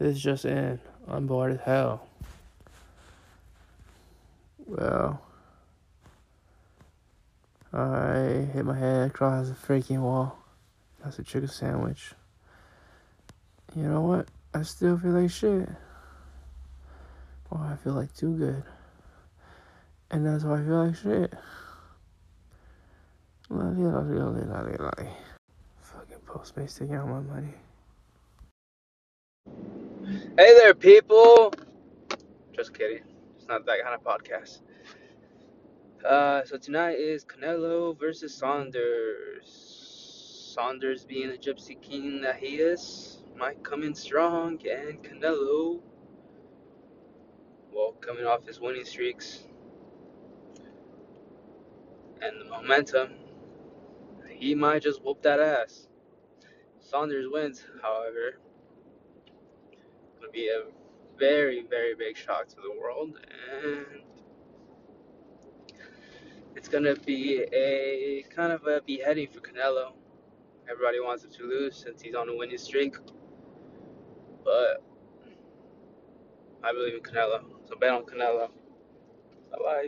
This is just in. I'm bored as hell. Well, I hit my head across the freaking wall. That's a chicken sandwich. You know what? I still feel like shit. Oh, I feel like too good. And that's why I feel like shit. Lolly, lolly, lolly, lolly, lolly. Fucking Postmates taking out my money. Hey there, people! Just kidding. It's not that kind of podcast. Uh, so tonight is Canelo versus Saunders. Saunders being the gypsy king that he is, might come in strong, and Canelo, well, coming off his winning streaks and the momentum, he might just whoop that ass. Saunders wins, however, be a very, very big shock to the world, and it's gonna be a kind of a beheading for Canelo. Everybody wants him to lose since he's on a winning streak, but I believe in Canelo, so bet on Canelo. Bye bye.